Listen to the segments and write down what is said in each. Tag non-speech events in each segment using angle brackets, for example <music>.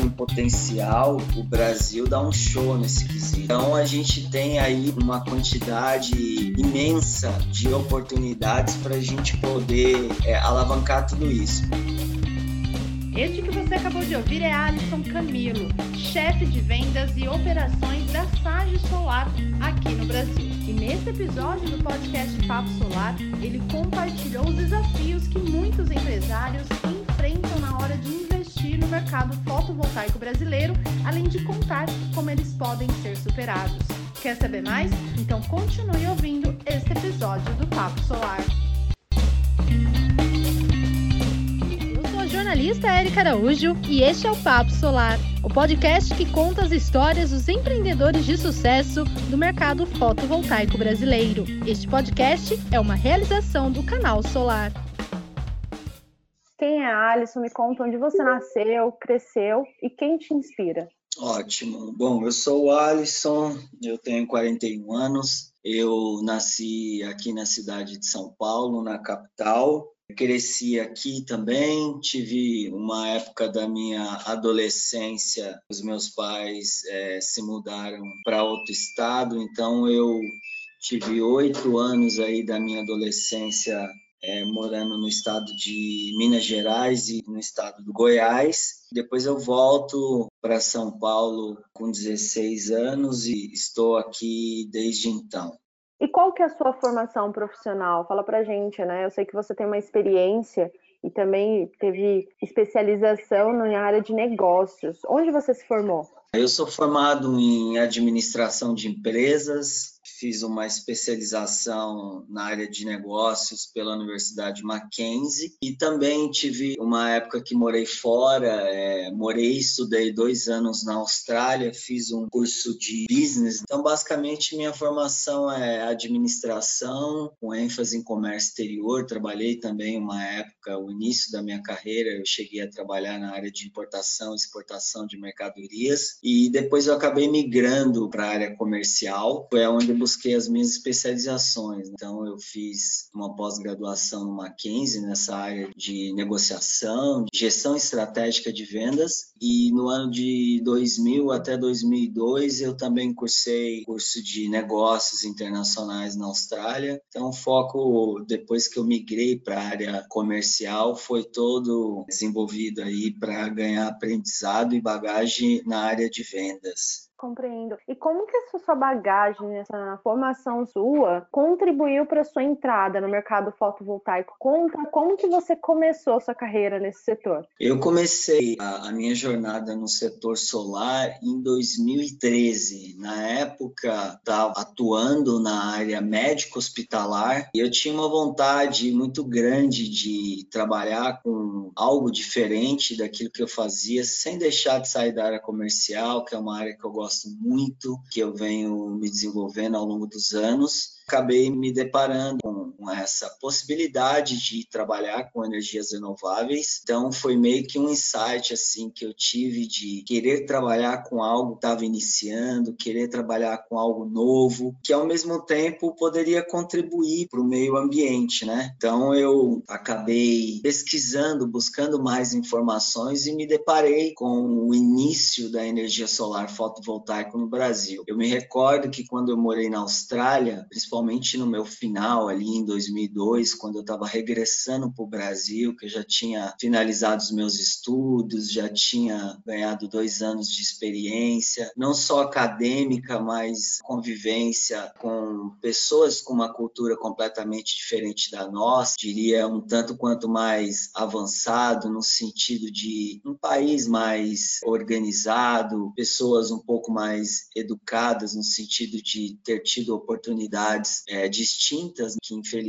em potencial, o Brasil dá um show nesse quesito. Então a gente tem aí uma quantidade imensa de oportunidades para a gente poder é, alavancar tudo isso. Este que você acabou de ouvir é Alisson Camilo, chefe de vendas e operações da Sage Solar aqui no Brasil. E nesse episódio do podcast Papo Solar, ele compartilhou os desafios que muitos empresários enfrentam na hora de investir no mercado fotovoltaico brasileiro, além de contar como eles podem ser superados. Quer saber mais? Então continue ouvindo este episódio do Papo Solar. jornalista Érica Araújo e este é o Papo Solar, o podcast que conta as histórias dos empreendedores de sucesso do mercado fotovoltaico brasileiro. Este podcast é uma realização do canal Solar. Quem é Alisson? Me conta onde você nasceu, cresceu e quem te inspira. Ótimo. Bom, eu sou o Alisson, eu tenho 41 anos, eu nasci aqui na cidade de São Paulo, na capital, Cresci aqui também, tive uma época da minha adolescência, os meus pais é, se mudaram para outro estado, então eu tive oito anos aí da minha adolescência é, morando no estado de Minas Gerais e no estado do Goiás. Depois eu volto para São Paulo com 16 anos e estou aqui desde então. E qual que é a sua formação profissional? Fala pra gente, né? Eu sei que você tem uma experiência e também teve especialização na área de negócios. Onde você se formou? Eu sou formado em administração de empresas, fiz uma especialização na área de negócios pela Universidade Mackenzie e também tive uma época que morei fora, é, morei, estudei dois anos na Austrália, fiz um curso de business. Então, basicamente, minha formação é administração, com ênfase em comércio exterior. Trabalhei também uma época, o início da minha carreira, eu cheguei a trabalhar na área de importação e exportação de mercadorias e depois eu acabei migrando para a área comercial, foi onde eu busquei as minhas especializações. Então, eu fiz uma pós-graduação no Mackenzie, nessa área de negociação, gestão estratégica de vendas, e no ano de 2000 até 2002 eu também cursei curso de negócios internacionais na Austrália. Então, o foco, depois que eu migrei para a área comercial, foi todo desenvolvido aí para ganhar aprendizado e bagagem na área de vendas. Compreendo. E como que essa sua bagagem, essa formação sua, contribuiu para sua entrada no mercado fotovoltaico? Conta como que você começou sua carreira nesse setor. Eu comecei a, a minha jornada no setor solar em 2013. Na época, estava atuando na área médico-hospitalar e eu tinha uma vontade muito grande de trabalhar com algo diferente daquilo que eu fazia, sem deixar de sair da área comercial, que é uma área que eu gosto gosto muito, que eu venho me desenvolvendo ao longo dos anos acabei me deparando com essa possibilidade de trabalhar com energias renováveis. Então foi meio que um insight assim que eu tive de querer trabalhar com algo que estava iniciando, querer trabalhar com algo novo, que ao mesmo tempo poderia contribuir para o meio ambiente, né? Então eu acabei pesquisando, buscando mais informações e me deparei com o início da energia solar fotovoltaica no Brasil. Eu me recordo que quando eu morei na Austrália, principalmente no meu final ali em 2002, quando eu estava regressando para o Brasil, que eu já tinha finalizado os meus estudos, já tinha ganhado dois anos de experiência, não só acadêmica, mas convivência com pessoas com uma cultura completamente diferente da nossa, diria um tanto quanto mais avançado no sentido de um país mais organizado, pessoas um pouco mais educadas no sentido de ter tido oportunidades é, distintas, que infelizmente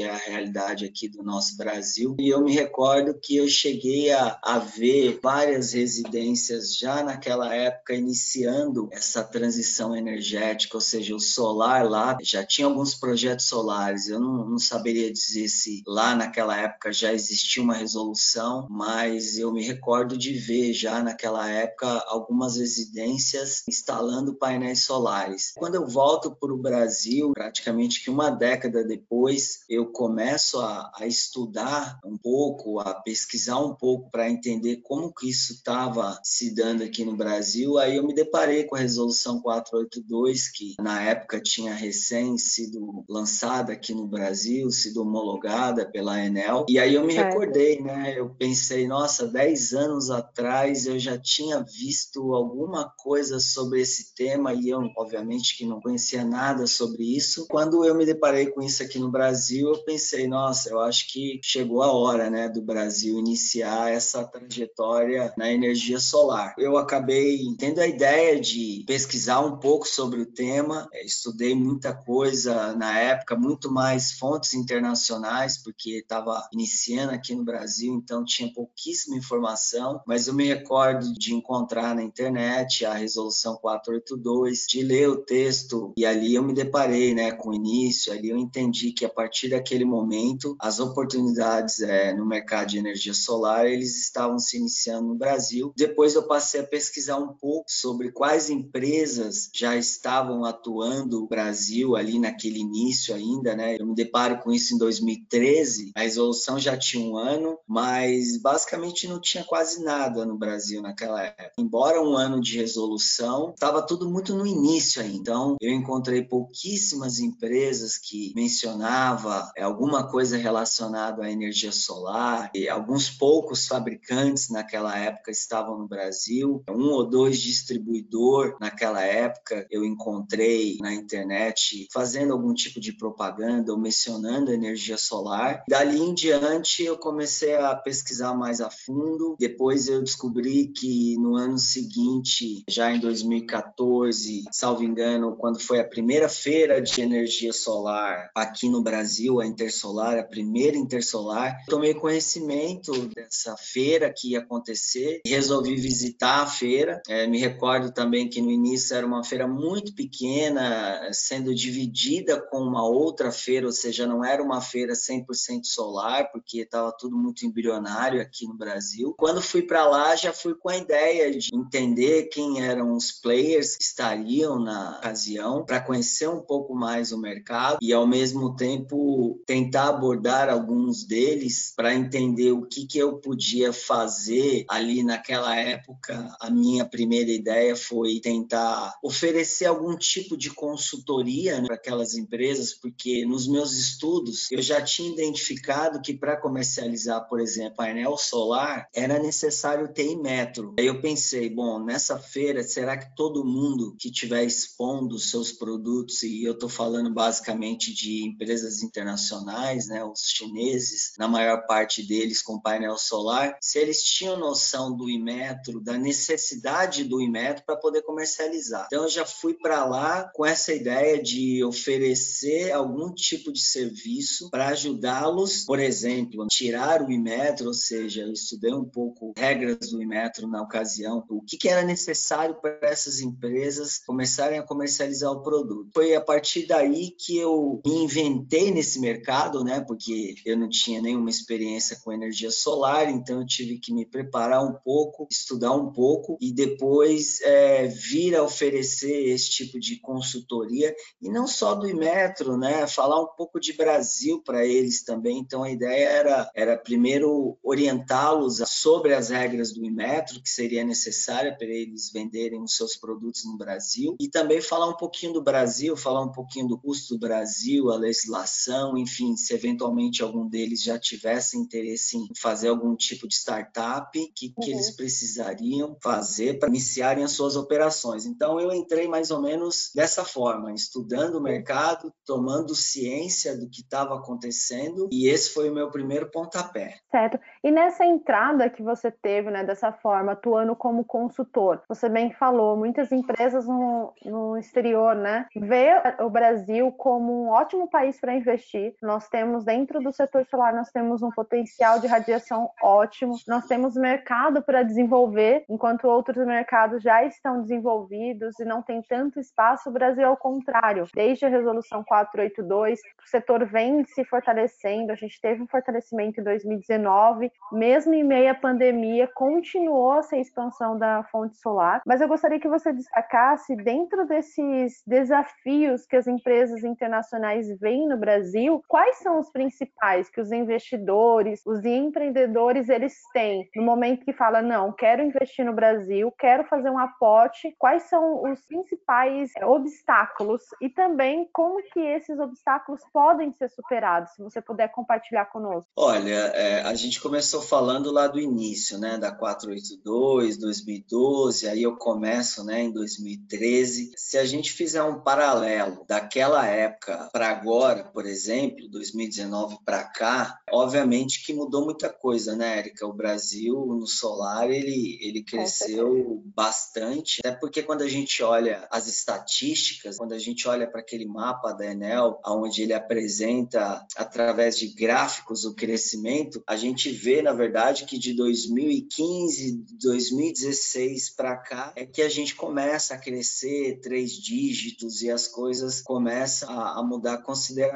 é a realidade aqui do nosso Brasil. E eu me recordo que eu cheguei a, a ver várias residências já naquela época iniciando essa transição energética, ou seja, o solar lá já tinha alguns projetos solares. Eu não, não saberia dizer se lá naquela época já existia uma resolução, mas eu me recordo de ver já naquela época algumas residências instalando painéis solares. Quando eu volto para o Brasil, praticamente que uma década depois, eu começo a, a estudar um pouco, a pesquisar um pouco para entender como que isso estava se dando aqui no Brasil. Aí eu me deparei com a resolução 482, que na época tinha recém sido lançada aqui no Brasil, sido homologada pela Enel. E aí eu me recordei, né? Eu pensei, nossa, 10 anos atrás eu já tinha visto alguma coisa sobre esse tema e eu, obviamente, que não conhecia nada sobre isso. Quando eu me deparei com isso aqui no Brasil, eu pensei, nossa, eu acho que chegou a hora, né, do Brasil iniciar essa trajetória na energia solar. Eu acabei tendo a ideia de pesquisar um pouco sobre o tema, é, estudei muita coisa na época, muito mais fontes internacionais, porque estava iniciando aqui no Brasil, então tinha pouquíssima informação, mas eu me recordo de encontrar na internet a resolução 482, de ler o texto e ali eu me deparei, né, com o início, ali eu entendi que a partir daquele momento as oportunidades é, no mercado de energia solar eles estavam se iniciando no Brasil. Depois eu passei a pesquisar um pouco sobre quais empresas já estavam atuando no Brasil ali naquele início ainda, né? Eu me deparo com isso em 2013. A resolução já tinha um ano, mas basicamente não tinha quase nada no Brasil naquela época. Embora um ano de resolução, estava tudo muito no início ainda. Então, eu encontrei pouquíssimas empresas que mencionava é, alguma coisa relacionada à energia solar. E alguns poucos fabricantes naquela época estavam no Brasil. Um ou dois distribuidor naquela época eu encontrei na internet fazendo algum tipo de propaganda ou mencionando energia solar. Dali em diante eu comecei a pesquisar mais a fundo. Depois eu descobri que no ano seguinte, já em 2014, salvo engano, quando foi a primeira feira de energia solar aqui no Brasil, a Intersolar, a primeira Intersolar, tomei conhecimento dessa feira que ia acontecer resolvi visitar a feira. É, me recordo também que no início era uma feira muito pequena, sendo dividida com uma outra feira, ou seja, não era uma feira 100% solar, porque estava tudo muito embrionário aqui no Brasil. Quando fui para lá, já fui com a ideia de entender quem eram os players que estariam na ocasião, para conhecer um pouco mais o mercado e, ao mesmo tempo, tentar abordar alguns deles para entender o que, que eu podia fazer ali naquela época. A minha primeira ideia foi tentar oferecer algum tipo de consultoria né, para aquelas empresas, porque nos meus estudos eu já tinha identificado que para comercializar, por exemplo, painel solar, era necessário ter metro. Aí eu pensei, bom, nessa feira, será que todo mundo que estiver expondo seus produtos, e eu estou falando basicamente de empresas internacionais, né, os chineses, na maior parte deles com painel solar, se eles tinham noção do Imetro, da necessidade do Imetro para poder comercializar. Então eu já fui para lá com essa ideia de oferecer algum tipo de serviço para ajudá-los, por exemplo, tirar o Imetro, ou seja, eu estudei um pouco regras do Imetro na ocasião, o que, que era necessário para essas empresas começarem a comercializar o produto. Foi a partir daí que eu me inventei nesse mercado, né? Porque eu não tinha nenhuma experiência com energia solar, então eu tive que me preparar um pouco, estudar um pouco e depois é, vir a oferecer esse tipo de consultoria e não só do Imetro, né? Falar um pouco de Brasil para eles também. Então a ideia era, era primeiro orientá-los sobre as regras do Imetro, que seria necessária para eles venderem os seus produtos no Brasil e também falar um pouquinho do Brasil, falar um pouquinho do custo do Brasil, a legislação, enfim, se eventualmente algum deles já tivesse interesse em fazer algum tipo de startup, que, uhum. que eles precisariam fazer para iniciarem as suas operações. Então eu entrei mais ou menos dessa forma, estudando o mercado, tomando ciência do que estava acontecendo e esse foi o meu primeiro pontapé. Certo. E nessa entrada que você teve, né, dessa forma, atuando como consultor, você bem falou, muitas empresas no, no exterior, né, vê o Brasil como um ótimo país para investir. Nós temos dentro do setor solar, nós temos um potencial de radiação ótimo, nós temos mercado para desenvolver, enquanto outros mercados já estão desenvolvidos e não tem tanto espaço. O Brasil, ao contrário, desde a resolução 482, o setor vem se fortalecendo. A gente teve um fortalecimento em 2019, mesmo em meio à pandemia, continuou essa expansão da fonte solar. Mas eu gostaria que você destacasse, dentro desses desafios que as empresas internacionais veem no Brasil, quais são os principais que os investidores, os empreendedores, eles têm no momento que fala, não, quero investir no Brasil, quero fazer um aporte, quais são os principais é, obstáculos e também como que esses obstáculos podem ser superados, se você puder compartilhar conosco. Olha, é, a gente começou falando lá do início, né, da 482, 2012, aí eu começo, né, em 2013. Se a gente fizer um paralelo daquela época para agora, por exemplo, 2019 para cá, obviamente que mudou muita coisa, né, Érica? O Brasil no solar ele ele cresceu bastante, até porque quando a gente olha as estatísticas, quando a gente olha para aquele mapa da Enel, onde ele apresenta através de gráficos o crescimento, a gente vê, na verdade, que de 2015, 2016 para cá é que a gente começa a crescer três dígitos e as coisas começam a, a mudar consideravelmente.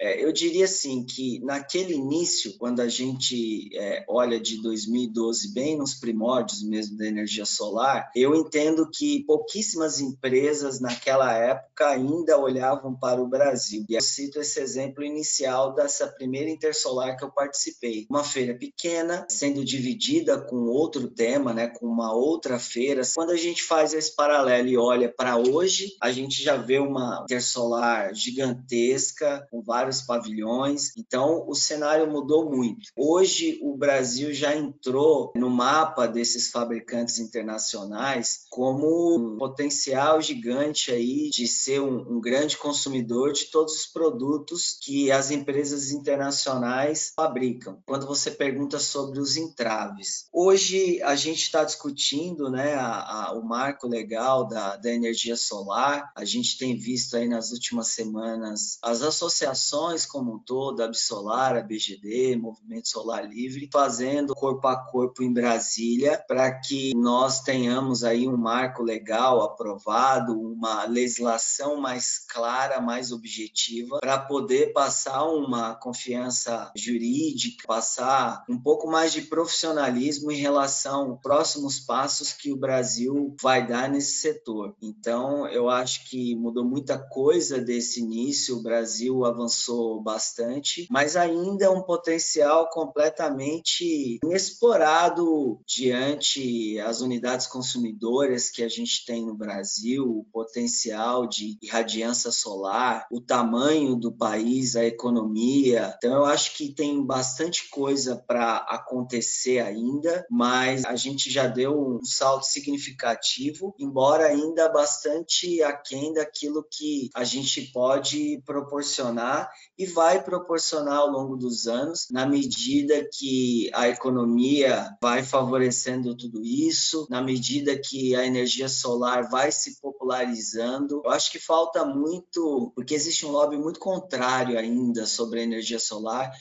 É, eu diria assim que naquele início, quando a gente é, olha de 2012 bem nos primórdios mesmo da energia solar, eu entendo que pouquíssimas empresas naquela época ainda olhavam para o Brasil. E eu cito esse exemplo inicial dessa primeira Intersolar que eu participei. Uma feira pequena, sendo dividida com outro tema, né, com uma outra feira. Quando a gente faz esse paralelo e olha para hoje, a gente já vê uma Intersolar gigantesca, com vários pavilhões. Então, o cenário mudou muito. Hoje, o Brasil já entrou no mapa desses fabricantes internacionais como um potencial gigante aí de ser um, um grande consumidor de todos os produtos que as empresas internacionais fabricam. Quando você pergunta sobre os entraves, hoje a gente está discutindo, né, a, a, o marco legal da, da energia solar. A gente tem visto aí nas últimas semanas as associações como um todo, a Absolar, a BGD, Movimento Solar Livre, fazendo corpo a corpo em Brasília para que nós tenhamos aí um marco legal aprovado, uma legislação mais clara, mais objetiva, para poder passar uma confiança jurídica, passar um pouco mais de profissionalismo em relação aos próximos passos que o Brasil vai dar nesse setor. Então, eu acho que mudou muita coisa desse início, o Brasil avançou bastante, mas ainda é um potencial completamente inexplorado diante as unidades consumidoras que a gente tem no Brasil, o potencial de irradiância solar, o tamanho do país, a economia. Então, eu acho que tem bastante coisa para acontecer ainda, mas a gente já deu um salto significativo, embora ainda bastante aquém daquilo que a gente pode proporcionar e vai proporcionar ao longo dos anos, na medida que a economia vai favorecendo tudo isso, na medida que a energia solar vai se popularizando. Eu acho que falta muito, porque existe um lobby muito contrário ainda sobre a energia solar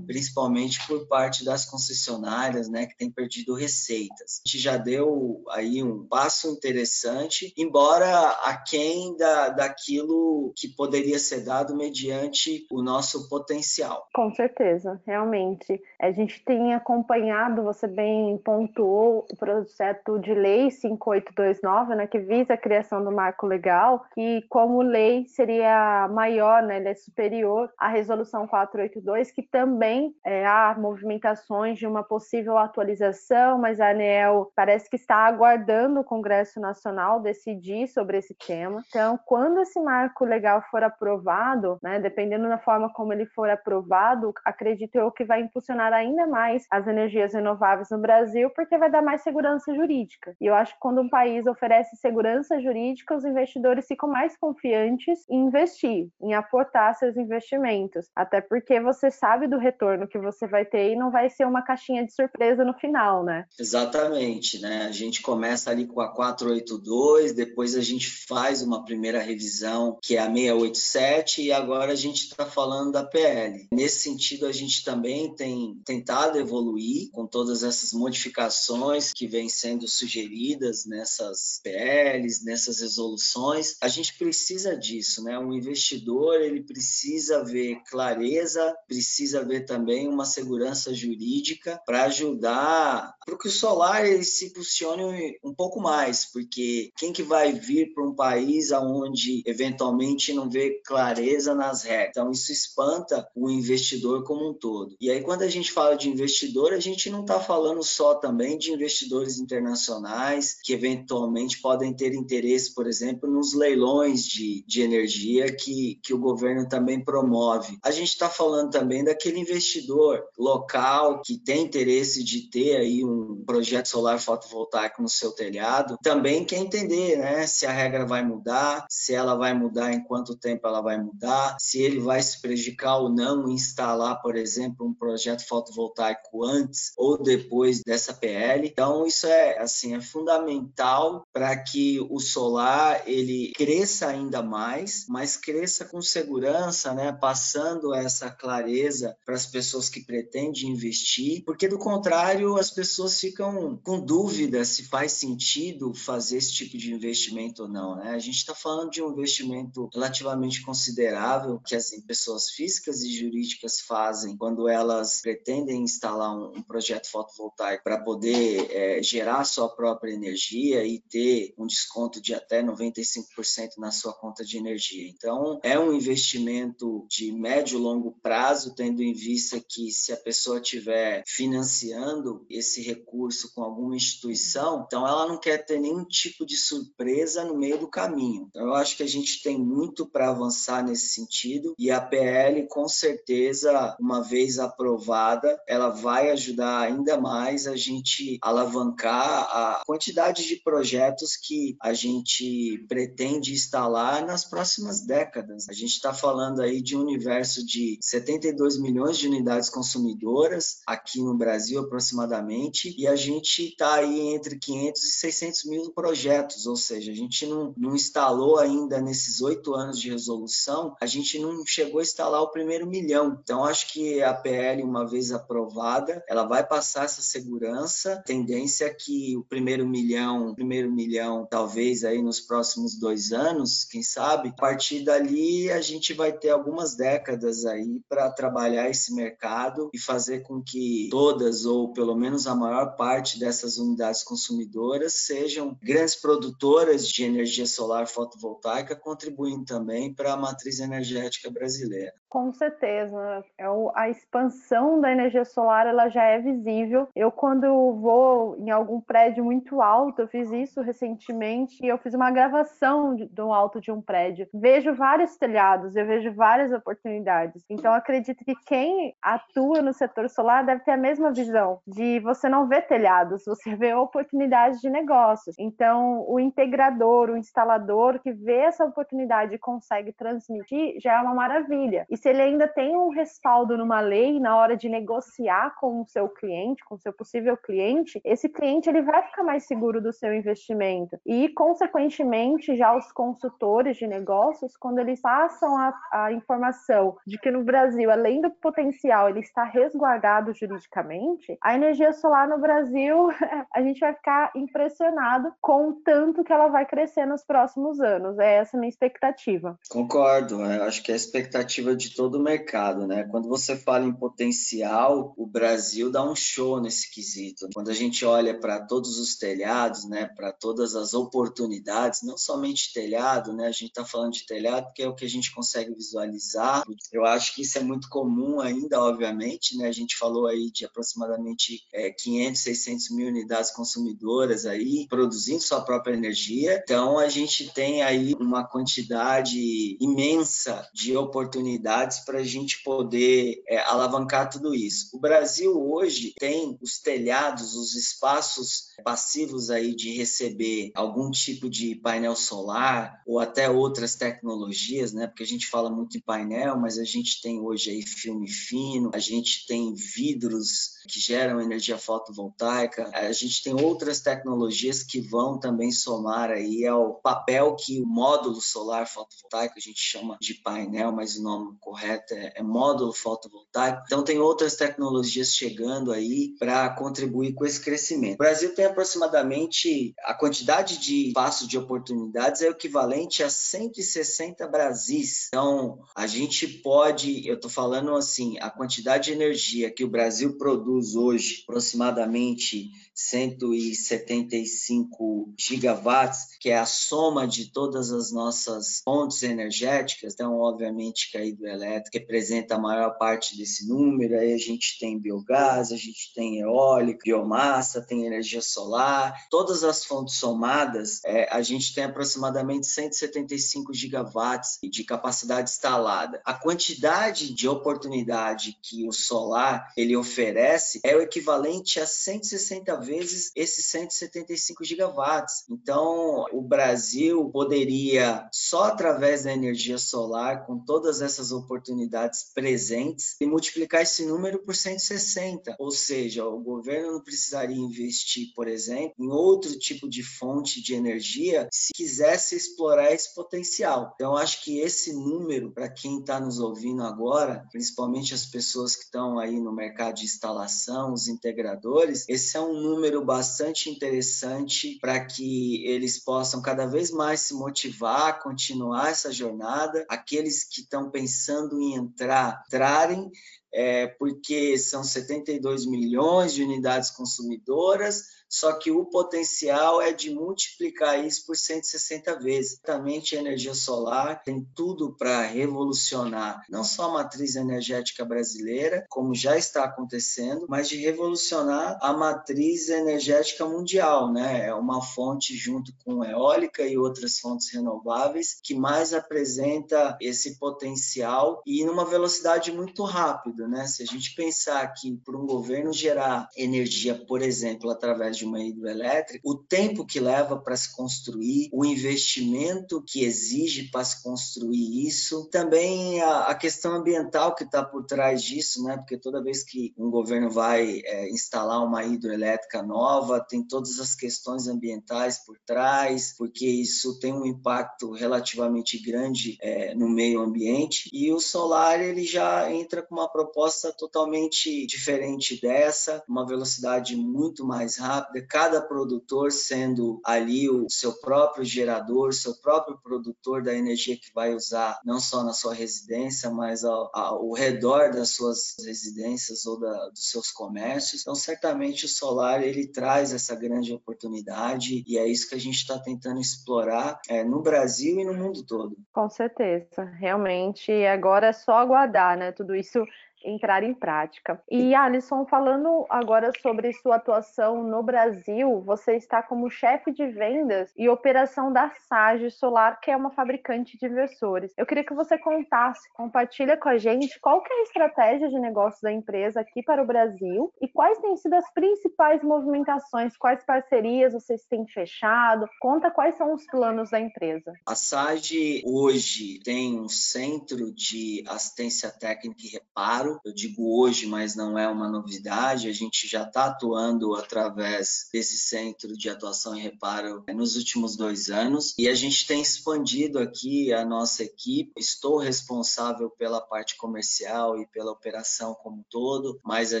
principalmente por parte das concessionárias, né, que têm perdido receitas. A gente já deu aí um passo interessante, embora aquém da, daquilo que poderia ser dado mediante o nosso potencial. Com certeza, realmente. A gente tem acompanhado, você bem pontuou, o projeto de lei 5829, né, que visa a criação do marco legal, que como lei seria maior, né, ele é superior à resolução 482, que também também é, há movimentações de uma possível atualização, mas a ANEEL parece que está aguardando o Congresso Nacional decidir sobre esse tema. Então, quando esse marco legal for aprovado, né, dependendo da forma como ele for aprovado, acredito eu que vai impulsionar ainda mais as energias renováveis no Brasil, porque vai dar mais segurança jurídica. E eu acho que quando um país oferece segurança jurídica, os investidores ficam mais confiantes em investir, em aportar seus investimentos, até porque você sabe do retorno que você vai ter e não vai ser uma caixinha de surpresa no final, né? Exatamente, né? A gente começa ali com a 482, depois a gente faz uma primeira revisão que é a 687 e agora a gente está falando da PL. Nesse sentido, a gente também tem tentado evoluir com todas essas modificações que vêm sendo sugeridas nessas PLs, nessas resoluções. A gente precisa disso, né? Um investidor ele precisa ver clareza, precisa ver também uma segurança jurídica para ajudar para que o solar ele se funcione um pouco mais, porque quem que vai vir para um país onde eventualmente eventualmente não vê clareza nas regras. Então, isso espanta o investidor como um todo. E aí, quando a gente fala de investidor, a gente não está falando só também de investidores internacionais que eventualmente podem ter interesse, por exemplo, nos leilões de, de energia que, que o governo também promove. A gente está falando também daquele investidor local que tem interesse de ter aí um projeto solar fotovoltaico no seu telhado, também quer entender, né, se a regra vai mudar, se ela vai mudar, em quanto tempo ela vai mudar, se ele vai se prejudicar ou não instalar, por exemplo, um projeto fotovoltaico antes ou depois dessa PL. Então isso é assim é fundamental para que o solar ele cresça ainda mais, mas cresça com segurança, né, passando essa clareza para as pessoas que pretendem investir, porque do contrário as pessoas ficam com dúvida se faz sentido fazer esse tipo de investimento ou não, né? A gente está falando de um investimento relativamente considerável que as pessoas físicas e jurídicas fazem quando elas pretendem instalar um, projeto fotovoltaico para poder é, gerar sua própria energia e ter um desconto de até 95% na sua conta de energia. Então, é um investimento de médio e longo prazo, tendo em vista que se a pessoa estiver financiando esse recurso com alguma instituição, então ela não quer ter nenhum tipo de surpresa no meio do caminho. Então, eu acho que a gente tem muito para avançar nesse sentido e a PL, com certeza, uma vez aprovada, ela vai ajudar ainda mais a gente alavancar a quantidade de projetos que a gente pretende instalar nas próximas décadas. A gente está falando aí de um universo de 72 milhões de unidades consumidoras aqui no Brasil, aproximadamente, e a gente está aí entre 500 e 600 mil projetos, ou seja, a gente não, não instalou ainda nesses oito anos de resolução, a gente não chegou a instalar o primeiro milhão. Então, acho que a PL, uma vez aprovada, ela vai passar essa segurança. Tendência é que o primeiro milhão, primeiro milhão, talvez aí nos próximos dois anos, quem sabe, a partir dali a gente vai ter algumas décadas aí para trabalhar esse mercado e fazer com que todas, ou pelo menos a maior parte dessas unidades consumidoras, sejam grandes produtoras de energia solar fotovoltaica, contribuindo também para a matriz energética brasileira. Com certeza, é a expansão da energia solar ela já é visível. Eu quando vou em algum prédio muito alto, eu fiz isso recentemente, eu fiz uma gravação do alto de um prédio. Vejo vários telhados, eu vejo várias oportunidades. Então acredito que quem atua no setor solar deve ter a mesma visão de você não vê telhados, você vê oportunidades de negócios. Então o integrador, o instalador que vê essa oportunidade e consegue transmitir já é uma maravilha. Se ele ainda tem um respaldo numa lei na hora de negociar com o seu cliente, com o seu possível cliente, esse cliente ele vai ficar mais seguro do seu investimento. E, consequentemente, já os consultores de negócios, quando eles passam a, a informação de que no Brasil, além do potencial, ele está resguardado juridicamente, a energia solar no Brasil, <laughs> a gente vai ficar impressionado com o tanto que ela vai crescer nos próximos anos. É essa a minha expectativa. Concordo, eu acho que é a expectativa de de todo o mercado, né? Quando você fala em potencial, o Brasil dá um show nesse quesito. Quando a gente olha para todos os telhados, né, para todas as oportunidades, não somente telhado, né? A gente está falando de telhado porque é o que a gente consegue visualizar. Eu acho que isso é muito comum ainda, obviamente, né? A gente falou aí de aproximadamente é, 500, 600 mil unidades consumidoras aí produzindo sua própria energia. Então a gente tem aí uma quantidade imensa de oportunidades para a gente poder é, alavancar tudo isso. O Brasil hoje tem os telhados, os espaços passivos aí de receber algum tipo de painel solar ou até outras tecnologias, né? Porque a gente fala muito em painel, mas a gente tem hoje aí filme fino, a gente tem vidros que geram energia fotovoltaica, a gente tem outras tecnologias que vão também somar aí ao papel que o módulo solar fotovoltaico, a gente chama de painel, mas o nome correto é, é módulo fotovoltaico. Então tem outras tecnologias chegando aí para contribuir com esse crescimento. O Brasil tem aproximadamente a quantidade de espaços de oportunidades é equivalente a 160 Brasis. Então, a gente pode, eu estou falando assim, a quantidade de energia que o Brasil produz produz hoje aproximadamente 175 gigawatts, que é a soma de todas as nossas fontes energéticas. Então, obviamente, que a hidrelétrica representa a maior parte desse número. Aí a gente tem biogás, a gente tem eólica, biomassa, tem energia solar. Todas as fontes somadas, é, a gente tem aproximadamente 175 gigawatts de capacidade instalada. A quantidade de oportunidade que o solar ele oferece é o equivalente a 160 vezes esses 175 gigawatts. Então, o Brasil poderia só através da energia solar, com todas essas oportunidades presentes, e multiplicar esse número por 160. Ou seja, o governo não precisaria investir, por exemplo, em outro tipo de fonte de energia se quisesse explorar esse potencial. Então, acho que esse número, para quem está nos ouvindo agora, principalmente as pessoas que estão aí no mercado de instalação, os integradores, esse é um número bastante interessante para que eles possam cada vez mais se motivar, continuar essa jornada. Aqueles que estão pensando em entrar, entrarem, é, porque são 72 milhões de unidades consumidoras só que o potencial é de multiplicar isso por 160 vezes. Exatamente a energia solar tem tudo para revolucionar não só a matriz energética brasileira, como já está acontecendo, mas de revolucionar a matriz energética mundial, né? É uma fonte junto com eólica e outras fontes renováveis que mais apresenta esse potencial e numa velocidade muito rápida, né? Se a gente pensar que para um governo gerar energia, por exemplo, através de uma hidrelétrica, o tempo que leva para se construir, o investimento que exige para se construir isso, também a, a questão ambiental que está por trás disso, né? Porque toda vez que um governo vai é, instalar uma hidrelétrica nova, tem todas as questões ambientais por trás, porque isso tem um impacto relativamente grande é, no meio ambiente. E o solar ele já entra com uma proposta totalmente diferente dessa, uma velocidade muito mais rápida cada produtor sendo ali o seu próprio gerador, seu próprio produtor da energia que vai usar, não só na sua residência, mas ao, ao redor das suas residências ou da, dos seus comércios. Então, certamente o solar ele traz essa grande oportunidade e é isso que a gente está tentando explorar é, no Brasil e no mundo todo. Com certeza, realmente. Agora é só aguardar, né? Tudo isso entrar em prática. E Alisson, falando agora sobre sua atuação no Brasil, você está como chefe de vendas e operação da Sage Solar, que é uma fabricante de inversores. Eu queria que você contasse, compartilha com a gente qual é a estratégia de negócio da empresa aqui para o Brasil e quais têm sido as principais movimentações, quais parcerias vocês têm fechado, conta quais são os planos da empresa. A Sage hoje tem um centro de assistência técnica e reparo eu digo hoje, mas não é uma novidade, a gente já está atuando através desse centro de atuação e reparo nos últimos dois anos e a gente tem expandido aqui a nossa equipe. Estou responsável pela parte comercial e pela operação como um todo, mas a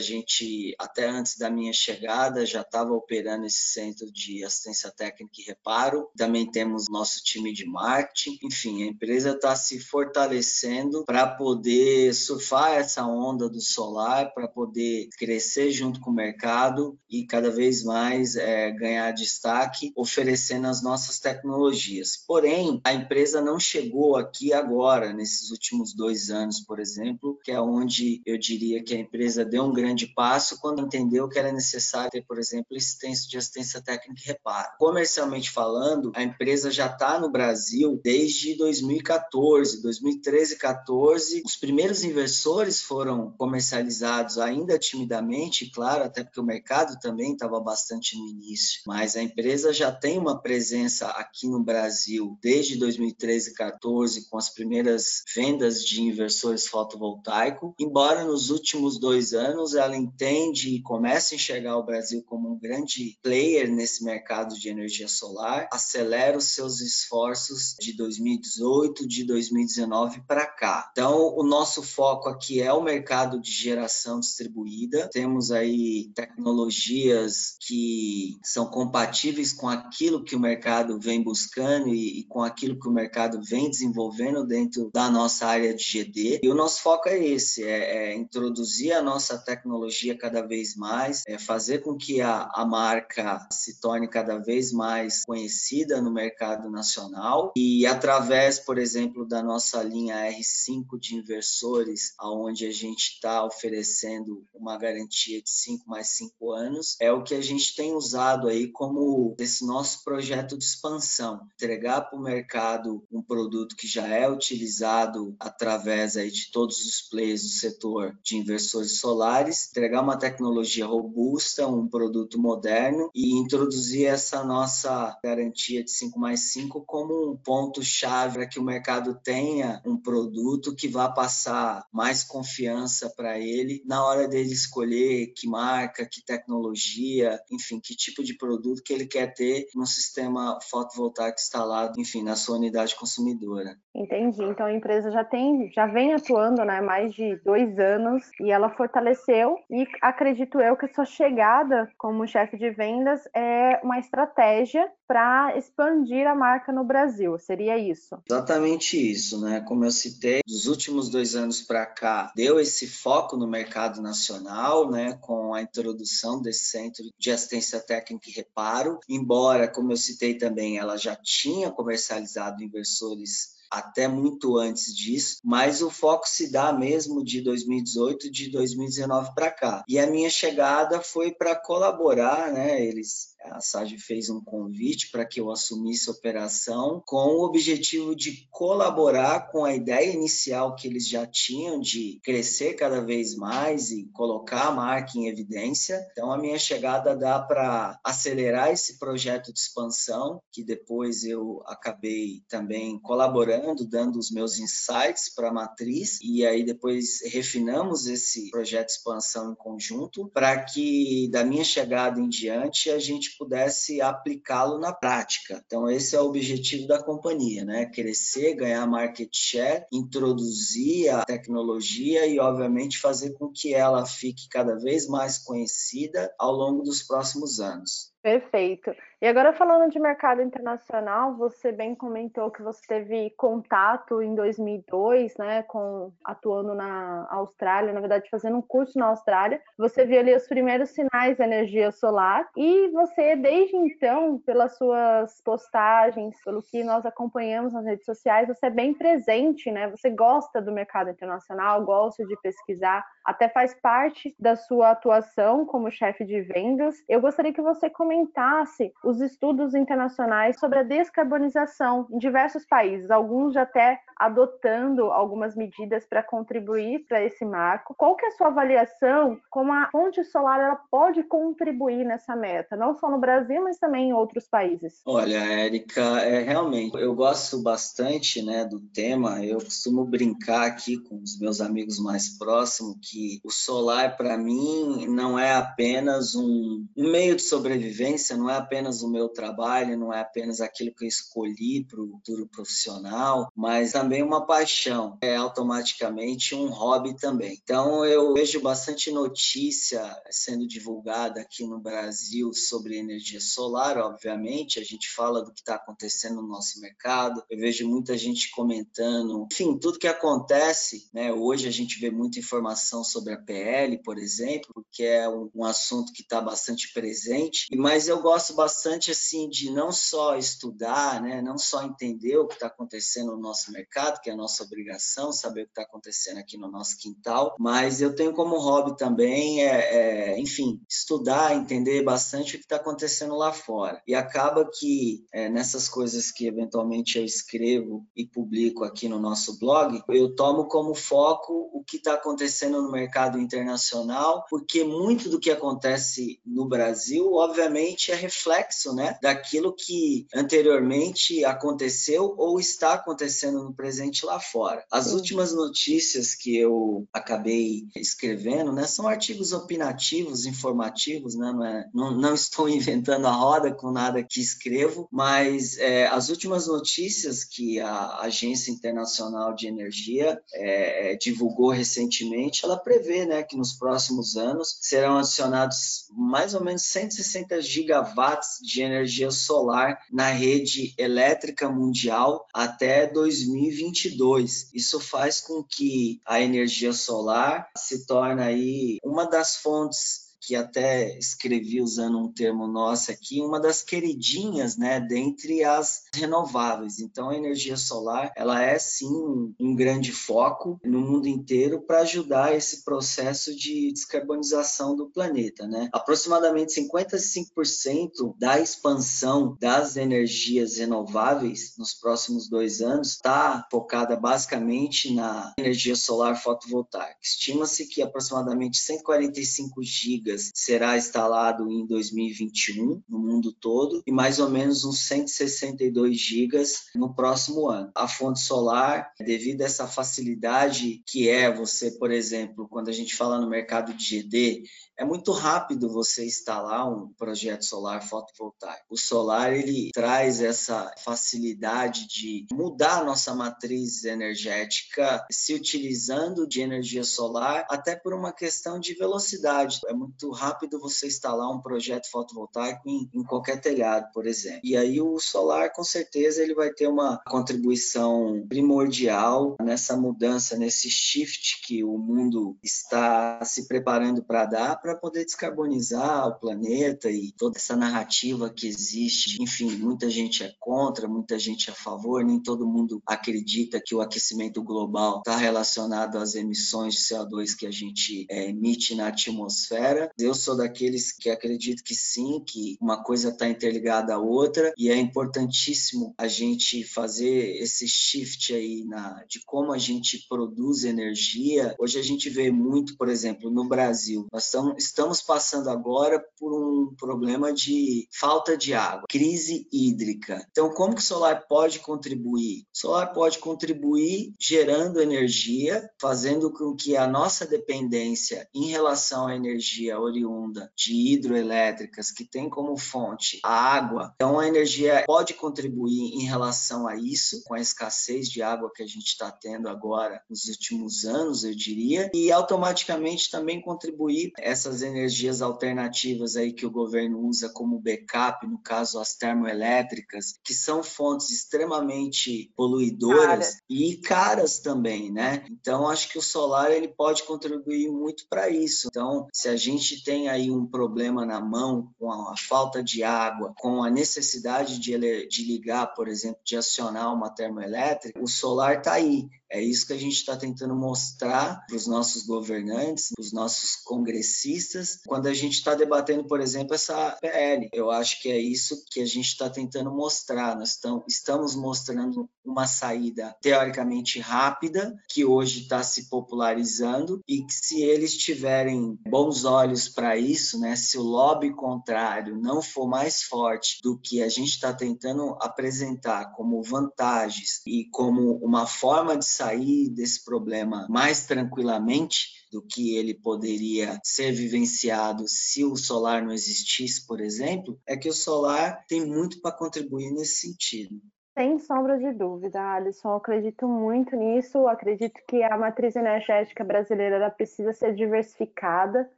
gente, até antes da minha chegada, já estava operando esse centro de assistência técnica e reparo. Também temos nosso time de marketing. Enfim, a empresa está se fortalecendo para poder surfar essa onda onda do solar para poder crescer junto com o mercado e cada vez mais é, ganhar destaque, oferecendo as nossas tecnologias. Porém, a empresa não chegou aqui agora, nesses últimos dois anos, por exemplo, que é onde eu diria que a empresa deu um grande passo quando entendeu que era necessário ter, por exemplo, extenso de assistência técnica e reparo. Comercialmente falando, a empresa já está no Brasil desde 2014, 2013, 14. Os primeiros inversores foram foram comercializados ainda timidamente, claro, até porque o mercado também estava bastante no início, mas a empresa já tem uma presença aqui no Brasil desde 2013 e 14 com as primeiras vendas de inversores fotovoltaicos, embora nos últimos dois anos ela entende e comece a enxergar o Brasil como um grande player nesse mercado de energia solar, acelera os seus esforços de 2018, de 2019 para cá. Então, o nosso foco aqui é o mercado mercado de geração distribuída. Temos aí tecnologias que são compatíveis com aquilo que o mercado vem buscando e, e com aquilo que o mercado vem desenvolvendo dentro da nossa área de GD. E o nosso foco é esse, é, é introduzir a nossa tecnologia cada vez mais, é fazer com que a, a marca se torne cada vez mais conhecida no mercado nacional e através, por exemplo, da nossa linha R5 de inversores, aonde a gente está oferecendo uma garantia de 5 mais 5 anos, é o que a gente tem usado aí como esse nosso projeto de expansão, entregar para o mercado um produto que já é utilizado através aí de todos os players do setor de inversores solares, entregar uma tecnologia robusta, um produto moderno e introduzir essa nossa garantia de 5 mais 5 como um ponto-chave para que o mercado tenha um produto que vá passar mais confiança para ele na hora dele escolher que marca, que tecnologia, enfim, que tipo de produto que ele quer ter no sistema fotovoltaico instalado, enfim, na sua unidade consumidora. Entendi. Então a empresa já tem, já vem atuando, né, mais de dois anos e ela fortaleceu e acredito eu que sua chegada como chefe de vendas é uma estratégia para expandir a marca no Brasil. Seria isso? Exatamente isso, né? Como eu citei, dos últimos dois anos para cá, deu esse foco no mercado nacional, né? Com a introdução desse centro de assistência técnica e reparo. Embora, como eu citei também, ela já tinha comercializado inversores até muito antes disso, mas o foco se dá mesmo de 2018, de 2019 para cá. E a minha chegada foi para colaborar, né? Eles a SAG fez um convite para que eu assumisse a operação com o objetivo de colaborar com a ideia inicial que eles já tinham de crescer cada vez mais e colocar a marca em evidência. Então, a minha chegada dá para acelerar esse projeto de expansão, que depois eu acabei também colaborando, dando os meus insights para a matriz, e aí depois refinamos esse projeto de expansão em conjunto, para que da minha chegada em diante a gente pudesse aplicá-lo na prática. Então, esse é o objetivo da companhia, né? Crescer, ganhar market share, introduzir a tecnologia e, obviamente, fazer com que ela fique cada vez mais conhecida ao longo dos próximos anos. Perfeito. E agora falando de mercado internacional, você bem comentou que você teve contato em 2002, né, com atuando na Austrália, na verdade fazendo um curso na Austrália. Você viu ali os primeiros sinais da energia solar e você desde então, pelas suas postagens, pelo que nós acompanhamos nas redes sociais, você é bem presente, né? Você gosta do mercado internacional, gosta de pesquisar, até faz parte da sua atuação como chefe de vendas. Eu gostaria que você comentasse os estudos internacionais sobre a descarbonização em diversos países, alguns já até adotando algumas medidas para contribuir para esse marco. Qual que é a sua avaliação como a fonte solar ela pode contribuir nessa meta, não só no Brasil, mas também em outros países? Olha, Érica, é realmente eu gosto bastante, né, do tema. Eu costumo brincar aqui com os meus amigos mais próximos que o solar para mim não é apenas um, meio de sobrevivência, não é apenas apenas o meu trabalho, não é apenas aquilo que eu escolhi para o futuro profissional, mas também uma paixão, é automaticamente um hobby também. Então eu vejo bastante notícia sendo divulgada aqui no Brasil sobre energia solar, obviamente, a gente fala do que está acontecendo no nosso mercado, eu vejo muita gente comentando, enfim, tudo que acontece, né? Hoje a gente vê muita informação sobre a PL, por exemplo, que é um, assunto que está bastante presente, mas eu gosto bastante bastante assim de não só estudar, né, não só entender o que está acontecendo no nosso mercado, que é a nossa obrigação saber o que está acontecendo aqui no nosso quintal, mas eu tenho como hobby também, é, é enfim, estudar, entender bastante o que está acontecendo lá fora. E acaba que é, nessas coisas que eventualmente eu escrevo e publico aqui no nosso blog, eu tomo como foco o que está acontecendo no mercado internacional, porque muito do que acontece no Brasil, obviamente, é reflexo né, daquilo que anteriormente aconteceu ou está acontecendo no presente lá fora. As últimas notícias que eu acabei escrevendo né, são artigos opinativos, informativos, né, não, é, não, não estou <laughs> inventando a roda com nada que escrevo, mas é, as últimas notícias que a Agência Internacional de Energia é, é divulgou recentemente, ela prevê né, que nos próximos anos serão adicionados mais ou menos 160 gigawatts de energia solar na rede elétrica mundial até 2022. Isso faz com que a energia solar se torne aí uma das fontes que até escrevi usando um termo nosso aqui, uma das queridinhas, né, dentre as renováveis. Então, a energia solar, ela é sim um grande foco no mundo inteiro para ajudar esse processo de descarbonização do planeta, né? Aproximadamente 55% da expansão das energias renováveis nos próximos dois anos está focada basicamente na energia solar fotovoltaica. Estima-se que aproximadamente 145 gigas será instalado em 2021 no mundo todo e mais ou menos uns 162 gigas no próximo ano. A fonte solar, devido a essa facilidade que é você, por exemplo, quando a gente fala no mercado de GD, é muito rápido você instalar um projeto solar fotovoltaico. O solar ele traz essa facilidade de mudar a nossa matriz energética se utilizando de energia solar, até por uma questão de velocidade. É muito rápido você instalar um projeto fotovoltaico em, em qualquer telhado, por exemplo. E aí o solar, com certeza, ele vai ter uma contribuição primordial nessa mudança, nesse shift que o mundo está se preparando para dar para poder descarbonizar o planeta e toda essa narrativa que existe. Enfim, muita gente é contra, muita gente é a favor, nem todo mundo acredita que o aquecimento global está relacionado às emissões de CO2 que a gente é, emite na atmosfera. Eu sou daqueles que acredito que sim, que uma coisa está interligada à outra e é importantíssimo a gente fazer esse shift aí na, de como a gente produz energia. Hoje a gente vê muito, por exemplo, no Brasil, nós estamos estamos passando agora por um problema de falta de água, crise hídrica. Então, como que o solar pode contribuir? O solar pode contribuir gerando energia, fazendo com que a nossa dependência em relação à energia oriunda de hidroelétricas, que tem como fonte a água, então a energia pode contribuir em relação a isso, com a escassez de água que a gente está tendo agora nos últimos anos, eu diria, e automaticamente também contribuir essa essas energias alternativas aí que o governo usa como backup, no caso as termoelétricas, que são fontes extremamente poluidoras Cara. e caras também, né? Então acho que o solar ele pode contribuir muito para isso. Então, se a gente tem aí um problema na mão com a, falta de água, com a necessidade de, de ligar, por exemplo, de acionar uma termoelétrica, o solar está aí. É isso que a gente está tentando mostrar para os nossos governantes, para os nossos congressistas, quando a gente está debatendo, por exemplo, essa PL. Eu acho que é isso que a gente está tentando mostrar. Nós estamos mostrando uma saída teoricamente rápida, que hoje está se popularizando, e que se eles tiverem bons olhos para isso, né, se o lobby contrário não for mais forte do que a gente está tentando apresentar como vantagens e como uma forma de sair desse problema mais tranquilamente do que ele poderia ser vivenciado se o solar não existisse, por exemplo, é que o solar tem muito para contribuir nesse sentido. Sem sombra de dúvida, Alisson. acredito muito nisso. Acredito que a matriz energética brasileira precisa ser diversificada.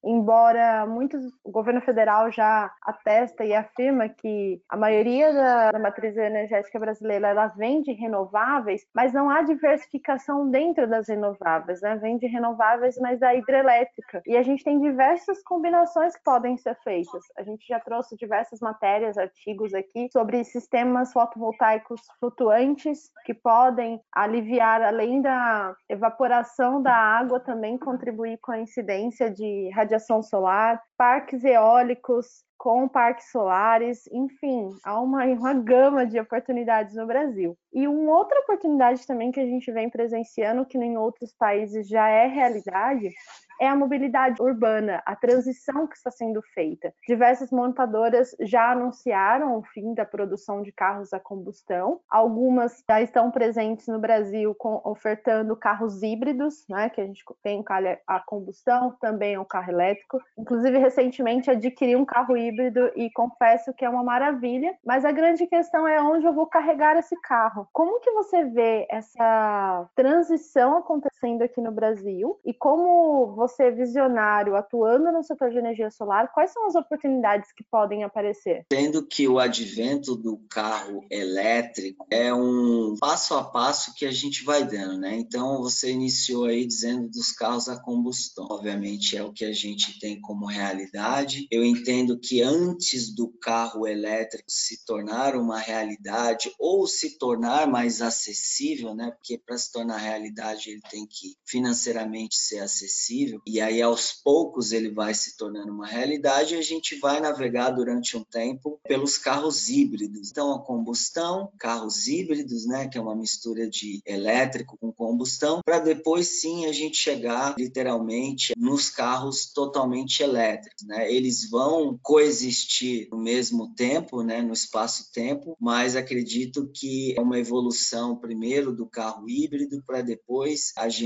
Embora muitos, o governo federal já atesta e afirma que a maioria da, da matriz energética brasileira ela vem de renováveis, mas não há diversificação dentro das renováveis, né? Vem de renováveis, mas da hidrelétrica. E a gente tem diversas combinações que podem ser feitas. A gente já trouxe diversas matérias, artigos aqui sobre sistemas fotovoltaicos flutuantes que podem aliviar, além da evaporação da água, também contribuir com a incidência de radiação solar, parques eólicos com parques solares, enfim, há uma, <laughs> uma gama de oportunidades no Brasil. E uma outra oportunidade também que a gente vem presenciando, que em outros países já é realidade, é a mobilidade urbana, a transição que está sendo feita. Diversas montadoras já anunciaram o fim da produção de carros a combustão. Algumas já estão presentes no Brasil com, ofertando carros híbridos, né, que a gente tem o carro a combustão, também o carro elétrico. Inclusive, recentemente adquiri um carro híbrido e confesso que é uma maravilha, mas a grande questão é onde eu vou carregar esse carro. Como que você vê essa transição acontecendo acontecendo aqui no Brasil? E como você é visionário, atuando no setor de energia solar, quais são as oportunidades que podem aparecer? Tendo que o advento do carro elétrico é um passo a passo que a gente vai dando, né? Então, você iniciou aí dizendo dos carros a combustão. Obviamente, é o que a gente tem como realidade. Eu entendo que antes do carro elétrico se tornar uma realidade ou se tornar mais acessível, né? Porque para se tornar realidade ele tem que financeiramente ser acessível e aí aos poucos ele vai se tornando uma realidade a gente vai navegar durante um tempo pelos carros híbridos. Então a combustão, carros híbridos, né? Que é uma mistura de elétrico com combustão, para depois sim a gente chegar literalmente nos carros totalmente elétricos, né? Eles vão coexistir no mesmo tempo, né? No espaço-tempo, mas acredito que é uma evolução primeiro do carro híbrido para depois a gente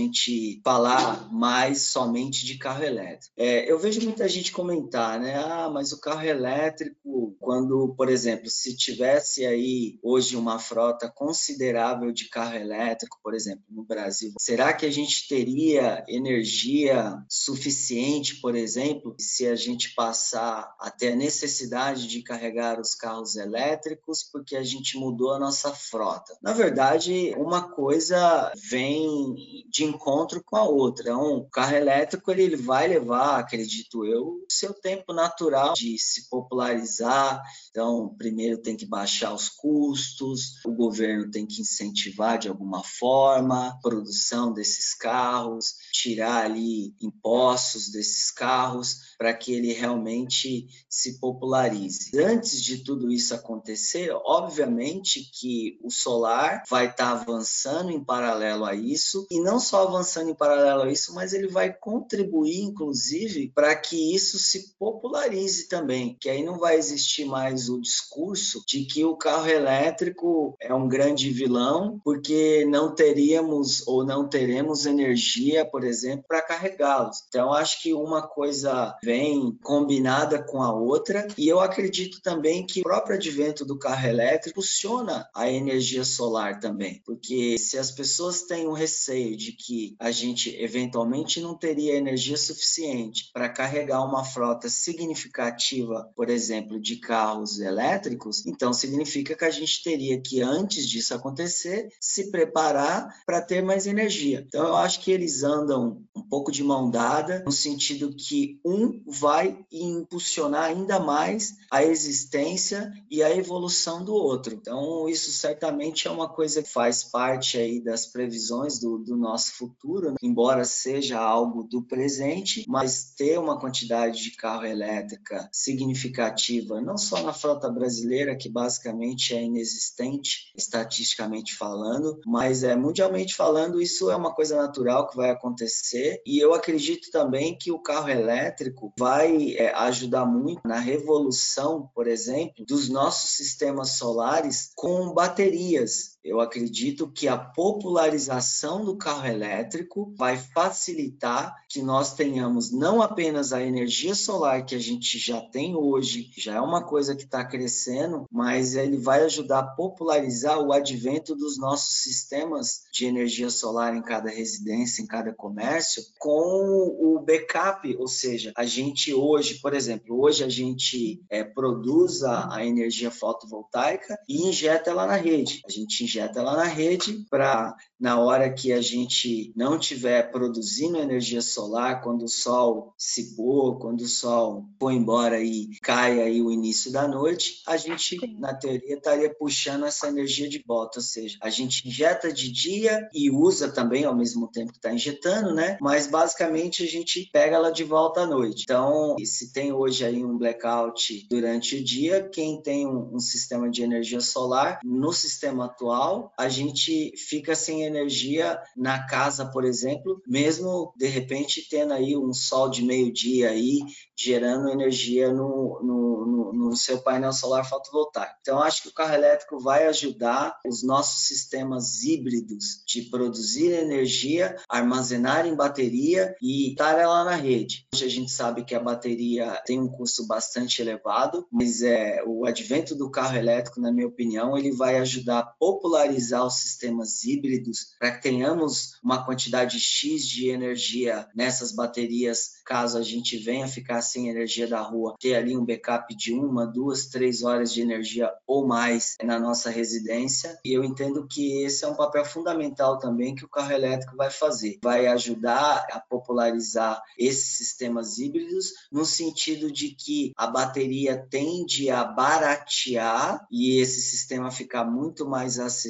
falar mais somente de carro elétrico. É, eu vejo muita gente comentar, né? Ah, mas o carro elétrico, quando, por exemplo, se tivesse aí hoje uma frota considerável de carro elétrico, por exemplo, no Brasil, será que a gente teria energia suficiente, por exemplo, se a gente passar até a necessidade de carregar os carros elétricos porque a gente mudou a nossa frota? Na verdade, uma coisa vem de encontro com a outra. Então, o carro elétrico ele vai levar, acredito eu, seu tempo natural de se popularizar. Então, primeiro tem que baixar os custos, o governo tem que incentivar de alguma forma a produção desses carros, tirar ali impostos desses carros para que ele realmente se popularize. Antes de tudo isso acontecer, obviamente que o solar vai estar tá avançando em paralelo a isso e não só avançando em paralelo a isso, mas ele vai contribuir inclusive para que isso se popularize também, que aí não vai existir mais o discurso de que o carro elétrico é um grande vilão porque não teríamos ou não teremos energia, por exemplo, para carregá-los. Então acho que uma coisa vem combinada com a outra e eu acredito também que o próprio advento do carro elétrico funciona a energia solar também, porque se as pessoas têm um receio de que a gente eventualmente não teria energia suficiente para carregar uma frota significativa, por exemplo, de carros elétricos, então significa que a gente teria que, antes disso acontecer, se preparar para ter mais energia. Então, eu acho que eles andam um pouco de mão dada, no sentido que um vai impulsionar ainda mais a existência e a evolução do outro. Então, isso certamente é uma coisa que faz parte aí das previsões do, do nosso futuro, né? embora seja algo do presente, mas ter uma quantidade de carro elétrica significativa, não só na frota brasileira, que basicamente é inexistente, estatisticamente falando, mas é mundialmente falando, isso é uma coisa natural que vai acontecer. E eu acredito também que o carro elétrico vai é, ajudar muito na revolução, por exemplo, dos nossos sistemas solares com baterias. Eu acredito que a popularização do carro elétrico vai facilitar que nós tenhamos não apenas a energia solar que a gente já tem hoje, já é uma coisa que está crescendo, mas ele vai ajudar a popularizar o advento dos nossos sistemas de energia solar em cada residência, em cada comércio, com o backup, ou seja, a gente hoje, por exemplo, hoje a gente é, produz a, a energia fotovoltaica e injeta ela na rede. A gente injeta lá na rede para na hora que a gente não tiver produzindo energia solar, quando o sol se pôr, quando o sol for embora e cai aí o início da noite, a gente, na teoria, estaria puxando essa energia de volta, ou seja, a gente injeta de dia e usa também ao mesmo tempo que está injetando, né? Mas basicamente a gente pega ela de volta à noite. Então, se tem hoje aí um blackout durante o dia, quem tem um, um sistema de energia solar, no sistema atual, a gente fica sem energia na casa, por exemplo, mesmo de repente tendo aí um sol de meio-dia aí gerando energia no, no, no, no, seu painel solar fotovoltaico. Então, acho que o carro elétrico vai ajudar os nossos sistemas híbridos de produzir energia, armazenar em bateria e estar ela na rede. Hoje a gente sabe que a bateria tem um custo bastante elevado, mas é o advento do carro elétrico, na minha opinião, ele vai ajudar a popularizar regularizar os sistemas híbridos para que tenhamos uma quantidade X de energia nessas baterias, caso a gente venha ficar sem energia da rua, ter ali um backup de uma, duas, três horas de energia ou mais na nossa residência. E eu entendo que esse é um papel fundamental também que o carro elétrico vai fazer. Vai ajudar a popularizar esses sistemas híbridos no sentido de que a bateria tende a baratear e esse sistema ficar muito mais acessível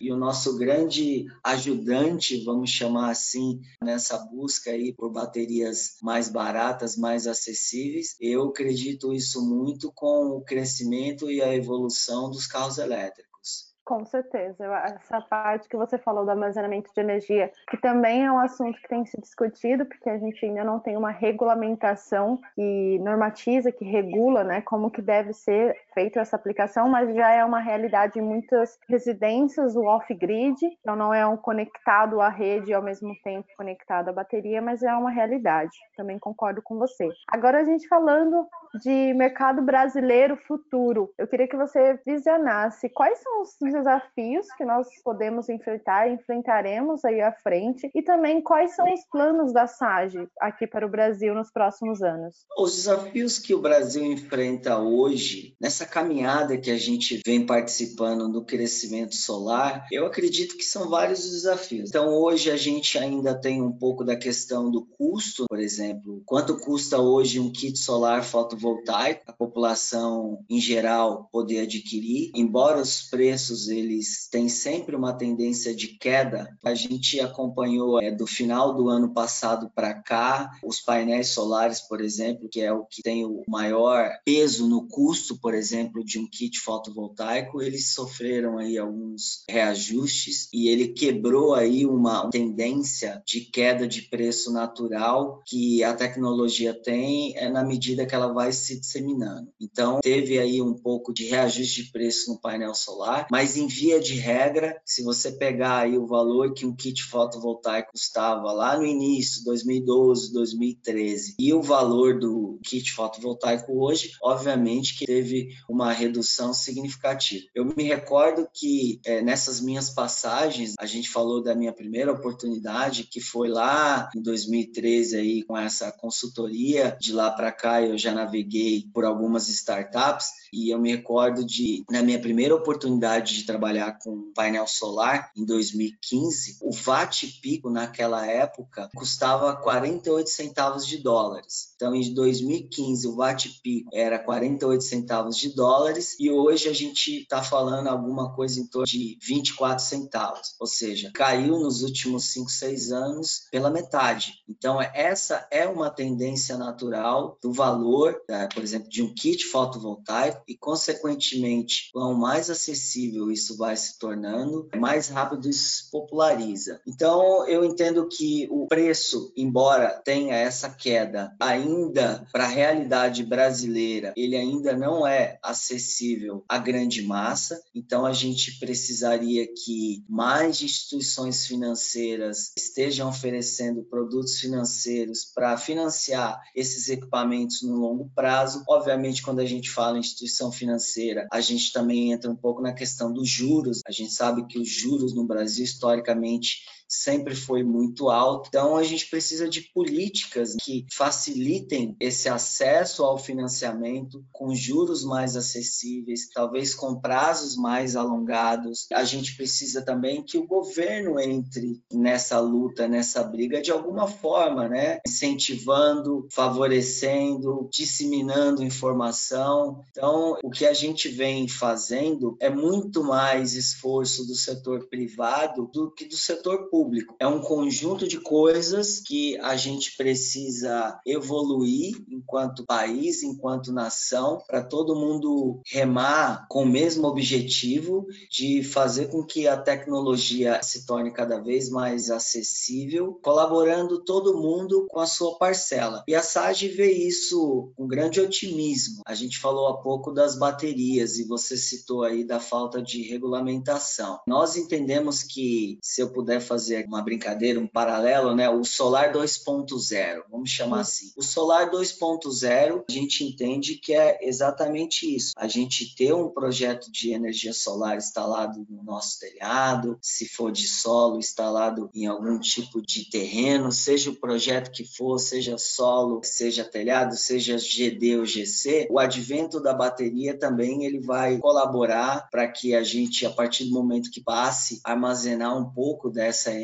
e o nosso grande ajudante, vamos chamar assim, nessa busca aí por baterias mais baratas, mais acessíveis, eu acredito isso muito com o crescimento e a evolução dos carros elétricos. Com certeza. Essa parte que você falou do armazenamento de energia, que também é um assunto que tem se discutido, porque a gente ainda não tem uma regulamentação que normatiza, que regula, né, como que deve ser feita essa aplicação, mas já é uma realidade em muitas residências, o off-grid, então não é um conectado à rede e ao mesmo tempo conectado à bateria, mas é uma realidade. Também concordo com você. Agora a gente falando de mercado brasileiro futuro, eu queria que você visionasse quais são os desafios que nós podemos enfrentar, enfrentaremos aí à frente, e também quais são os planos da SAGE aqui para o Brasil nos próximos anos. Os desafios que o Brasil enfrenta hoje, nessa caminhada que a gente vem participando do crescimento solar, eu acredito que são vários desafios. Então, hoje a gente ainda tem um pouco da questão do custo, por exemplo, quanto custa hoje um kit solar fotovoltaico, a população em geral poder adquirir, embora os preços eles têm sempre uma tendência de queda. A gente acompanhou é, do final do ano passado para cá os painéis solares, por exemplo, que é o que tem o maior peso no custo, por exemplo, de um kit fotovoltaico, eles sofreram aí alguns reajustes e ele quebrou aí uma tendência de queda de preço natural que a tecnologia tem é na medida que ela vai se disseminando. Então, teve aí um pouco de reajuste de preço no painel solar, mas em via de regra, se você pegar aí o valor que um kit fotovoltaico custava lá no início, 2012, 2013, e o valor do kit fotovoltaico hoje, obviamente que teve uma redução significativa. Eu me recordo que é, nessas minhas passagens, a gente falou da minha primeira oportunidade, que foi lá em 2013 aí com essa consultoria. De lá para cá eu já naveguei por algumas startups e eu me recordo de na minha primeira oportunidade de trabalhar com painel solar em 2015, o watt pico naquela época custava 48 centavos de dólares. Então, em 2015, o watt pico era 48 centavos de dólares e hoje a gente está falando alguma coisa em torno de 24 centavos, ou seja, caiu nos últimos 5, 6 anos pela metade. Então, essa é uma tendência natural do valor, né, por exemplo, de um kit fotovoltaico e, consequentemente, quanto mais acessível isso vai se tornando, mais rápido isso se populariza. Então, eu entendo que o preço, embora tenha essa queda, ainda para a realidade brasileira, ele ainda não é acessível à grande massa. Então, a gente precisaria que mais instituições financeiras estejam oferecendo produtos financeiros para financiar esses equipamentos no longo prazo. Obviamente, quando a gente fala em instituição financeira, a gente também entra um pouco na questão dos juros. A gente sabe que os juros no Brasil, historicamente, sempre foi muito alto. Então, a gente precisa de políticas que facilitem esse acesso ao financiamento com juros mais acessíveis, talvez com prazos mais alongados. A gente precisa também que o governo entre nessa luta, nessa briga de alguma forma, né? Incentivando, favorecendo, disseminando informação. Então, o que a gente vem fazendo é muito mais esforço do setor privado do que do setor público público. É um conjunto de coisas que a gente precisa evoluir enquanto país, enquanto nação, para todo mundo remar com o mesmo objetivo de fazer com que a tecnologia se torne cada vez mais acessível, colaborando todo mundo com a sua parcela. E a SAGE vê isso com grande otimismo. A gente falou há pouco das baterias e você citou aí da falta de regulamentação. Nós entendemos que se eu puder fazer fazer uma brincadeira, um paralelo, né? O solar 2.0, vamos chamar assim. O solar 2.0, a gente entende que é exatamente isso. A gente ter um projeto de energia solar instalado no nosso telhado, se for de solo, instalado em algum tipo de terreno, seja o projeto que for, seja solo, seja telhado, seja GD ou GC, o advento da bateria também ele vai colaborar para que a gente, a partir do momento que passe, armazenar um pouco dessa energia,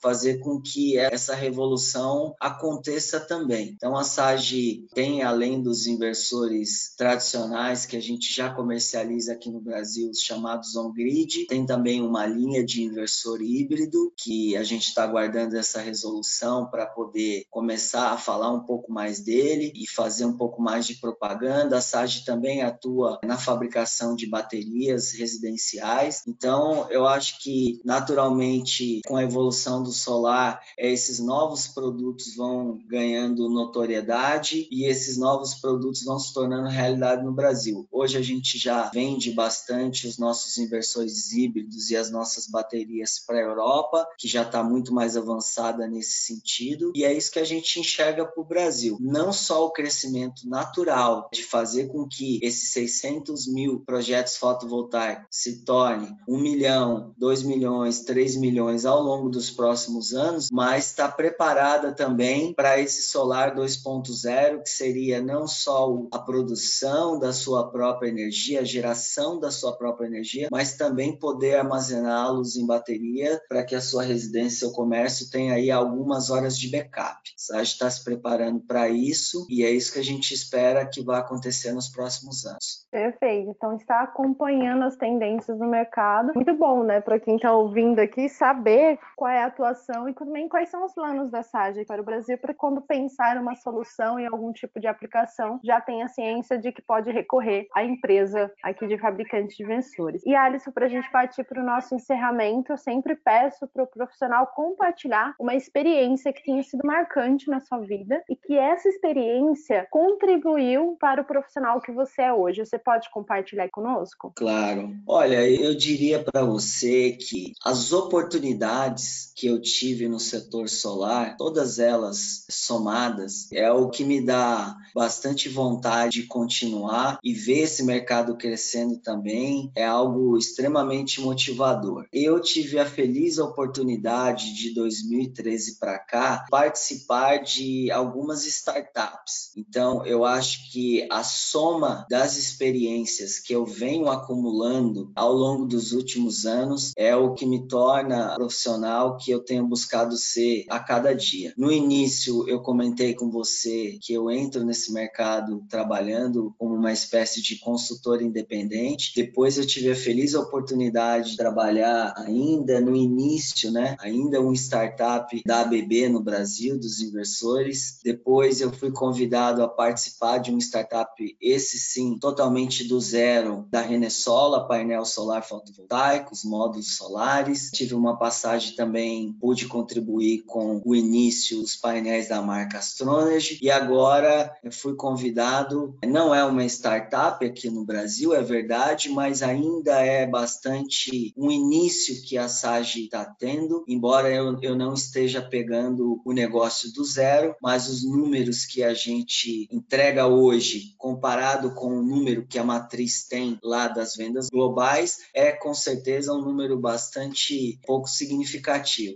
fazer com que essa revolução aconteça também. Então a SAGE tem, além dos inversores tradicionais que a gente já comercializa aqui no Brasil, os chamados on-grid, tem também uma linha de inversor híbrido que a gente está aguardando essa resolução para poder começar a falar um pouco mais dele e fazer um pouco mais de propaganda. A SAGE também atua na fabricação de baterias residenciais. Então, eu acho que naturalmente com a evolução do solar, esses novos produtos vão ganhando notoriedade e esses novos produtos vão se tornando realidade no Brasil. Hoje a gente já vende bastante os nossos inversores híbridos e as nossas baterias para a Europa, que já está muito mais avançada nesse sentido, e é isso que a gente enxerga para o Brasil. Não só o crescimento natural de fazer com que esses 600 mil projetos fotovoltaicos se tornem 1 milhão, 2 milhões, 3 milhões ao longo dos próximos anos, mas está preparada também para esse solar 2.0, que seria não só a produção da sua própria energia, a geração da sua própria energia, mas também poder armazená-los em bateria para que a sua residência ou comércio tenha aí algumas horas de backup. A gente está se preparando para isso e é isso que a gente espera que vá acontecer nos próximos anos. Perfeito. Então está acompanhando as tendências do mercado. Muito bom, né, para quem está ouvindo aqui saber qual é a atuação e também quais são os planos da SAGE para o Brasil para quando pensar uma solução em algum tipo de aplicação já tem a ciência de que pode recorrer à empresa aqui de fabricante de vencedores. E Alisson, para a gente partir para o nosso encerramento, eu sempre peço para o profissional compartilhar uma experiência que tenha sido marcante na sua vida e que essa experiência contribuiu para o profissional que você é hoje. Você pode compartilhar conosco? Claro. Olha, eu diria para você que as oportunidades que eu tive no setor solar, todas elas somadas, é o que me dá bastante vontade de continuar e ver esse mercado crescendo também. É algo extremamente motivador. Eu tive a feliz oportunidade de 2013 para cá participar de algumas startups. Então, eu acho que a soma das experiências que eu venho acumulando ao longo dos últimos anos é o que me torna profissional que eu tenho buscado ser a cada dia. No início, eu comentei com você que eu entro nesse mercado trabalhando como uma espécie de consultor independente. Depois, eu tive a feliz oportunidade de trabalhar ainda no início, né? Ainda um startup da ABB no Brasil, dos inversores. Depois, eu fui convidado a participar de um startup, esse sim, totalmente do zero, da Renesola, painel solar fotovoltaico, os módulos solares. Tive uma passagem também, pude contribuir com o início dos painéis da marca Astronergy e agora eu fui convidado, não é uma startup aqui no Brasil, é verdade, mas ainda é bastante um início que a SAGE está tendo, embora eu, eu não esteja pegando o negócio do zero, mas os números que a gente entrega hoje, comparado com o número que a matriz tem lá das vendas globais, é com certeza um número bastante pouco significativo.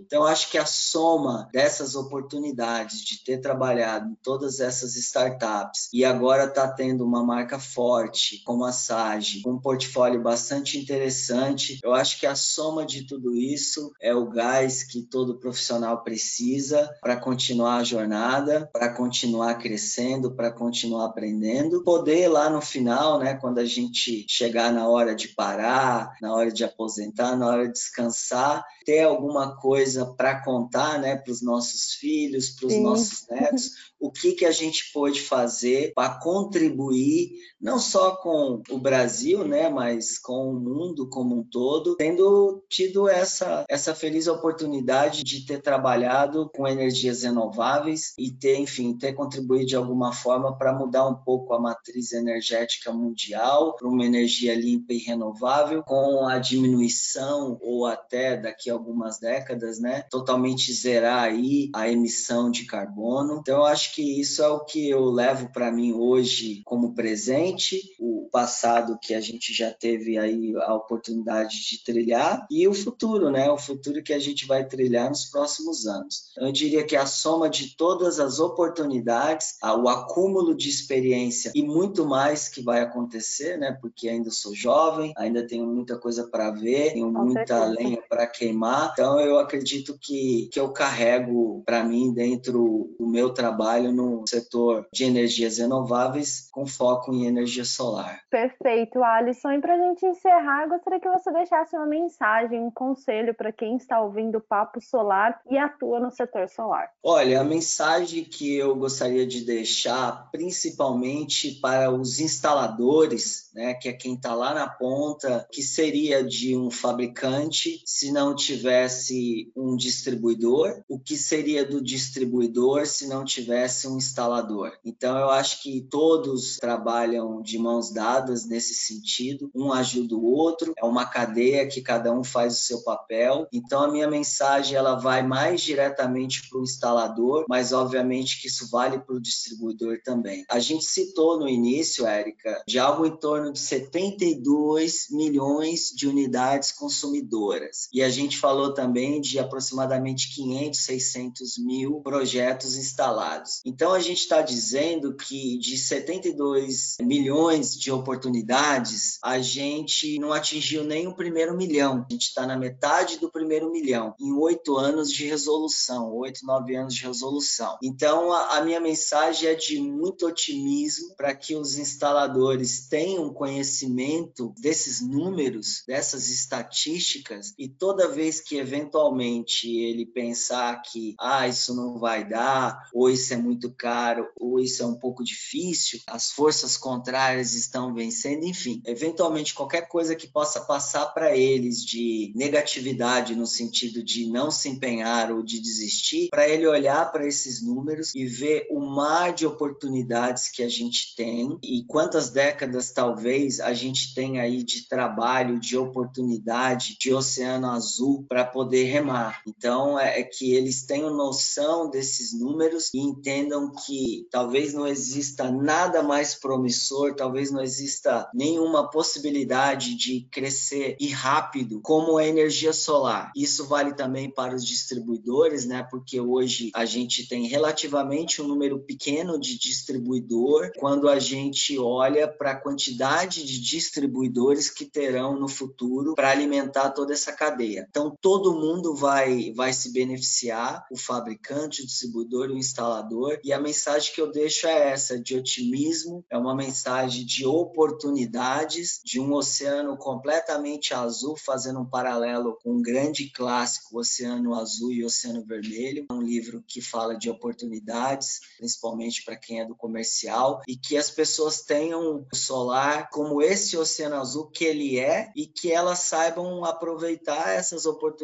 Então, acho que a soma dessas oportunidades de ter trabalhado em todas essas startups e agora está tendo uma marca forte como a SAGE, com um portfólio bastante interessante, eu acho que a soma de tudo isso é o gás que todo profissional precisa para continuar a jornada, para continuar crescendo, para continuar aprendendo, poder lá no final, né, quando a gente chegar na hora de parar, na hora de aposentar, na hora de descansar, ter alguma coisa para contar, né, para os nossos filhos, para os nossos netos, o que que a gente pode fazer para contribuir não só com o Brasil, né, mas com o mundo como um todo, tendo tido essa essa feliz oportunidade de ter trabalhado com energias renováveis e ter, enfim, ter contribuído de alguma forma para mudar um pouco a matriz energética mundial para uma energia limpa e renovável, com a diminuição ou até daqui a algum algumas décadas, né? Totalmente zerar aí a emissão de carbono. Então, eu acho que isso é o que eu levo para mim hoje como presente, o passado que a gente já teve aí a oportunidade de trilhar e o futuro, né? O futuro que a gente vai trilhar nos próximos anos. Eu diria que a soma de todas as oportunidades, o acúmulo de experiência e muito mais que vai acontecer, né? Porque ainda sou jovem, ainda tenho muita coisa para ver, tenho Com muita certeza. lenha para queimar. Então eu acredito que, que eu carrego para mim dentro do meu trabalho no setor de energias renováveis com foco em energia solar. Perfeito, Alisson. E para a gente encerrar, gostaria que você deixasse uma mensagem, um conselho para quem está ouvindo o Papo Solar e atua no setor solar. Olha, a mensagem que eu gostaria de deixar, principalmente para os instaladores, né, que é quem está lá na ponta, que seria de um fabricante se não tivesse um distribuidor, o que seria do distribuidor se não tivesse um instalador. Então, eu acho que todos trabalham de mãos dadas nesse sentido, um ajuda o outro, é uma cadeia que cada um faz o seu papel. Então, a minha mensagem ela vai mais diretamente para o instalador, mas obviamente que isso vale para o distribuidor também. A gente citou no início, Érica, de algo em torno de 72 milhões de unidades consumidoras. E a gente falou também de aproximadamente 500, 600 mil projetos instalados. Então, a gente está dizendo que de 72 milhões de oportunidades, a gente não atingiu nem o primeiro milhão. A gente está na metade do primeiro milhão, em oito anos de resolução, oito, nove anos de resolução. Então, a, a minha mensagem é de muito otimismo para que os instaladores tenham conhecimento desses números, dessas estatísticas, e toda vez que eventualmente ele pensar que ah, isso não vai dar, ou isso é muito caro, ou isso é um pouco difícil, as forças contrárias estão vencendo, enfim, eventualmente qualquer coisa que possa passar para eles de negatividade no sentido de não se empenhar ou de desistir, para ele olhar para esses números e ver o mar de oportunidades que a gente tem e quantas décadas talvez a gente tem aí de trabalho, de oportunidade, de oceano azul para poder remar. Então é, é que eles tenham noção desses números e entendam que talvez não exista nada mais promissor, talvez não exista nenhuma possibilidade de crescer e rápido como a energia solar. Isso vale também para os distribuidores, né? Porque hoje a gente tem relativamente um número pequeno de distribuidor quando a gente olha para a quantidade de distribuidores que terão no futuro para alimentar toda essa cadeia. Então todo mundo vai vai se beneficiar, o fabricante, o distribuidor, o instalador. E a mensagem que eu deixo é essa de otimismo, é uma mensagem de oportunidades, de um oceano completamente azul, fazendo um paralelo com um grande clássico, Oceano Azul e Oceano Vermelho, um livro que fala de oportunidades, principalmente para quem é do comercial, e que as pessoas tenham o solar como esse oceano azul que ele é e que elas saibam aproveitar essas oportunidades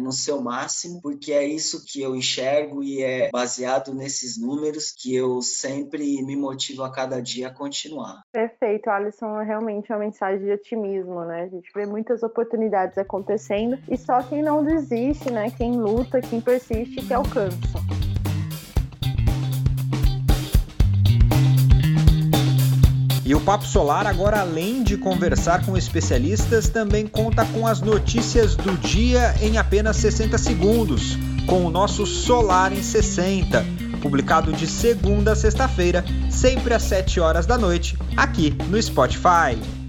no seu máximo, porque é isso que eu enxergo e é baseado nesses números que eu sempre me motivo a cada dia a continuar. Perfeito, Alisson, é realmente uma mensagem de otimismo, né? A gente vê muitas oportunidades acontecendo e só quem não desiste, né? Quem luta, quem persiste, que alcança. E o Papo Solar, agora além de conversar com especialistas, também conta com as notícias do dia em apenas 60 segundos, com o nosso Solar em 60, publicado de segunda a sexta-feira, sempre às 7 horas da noite, aqui no Spotify.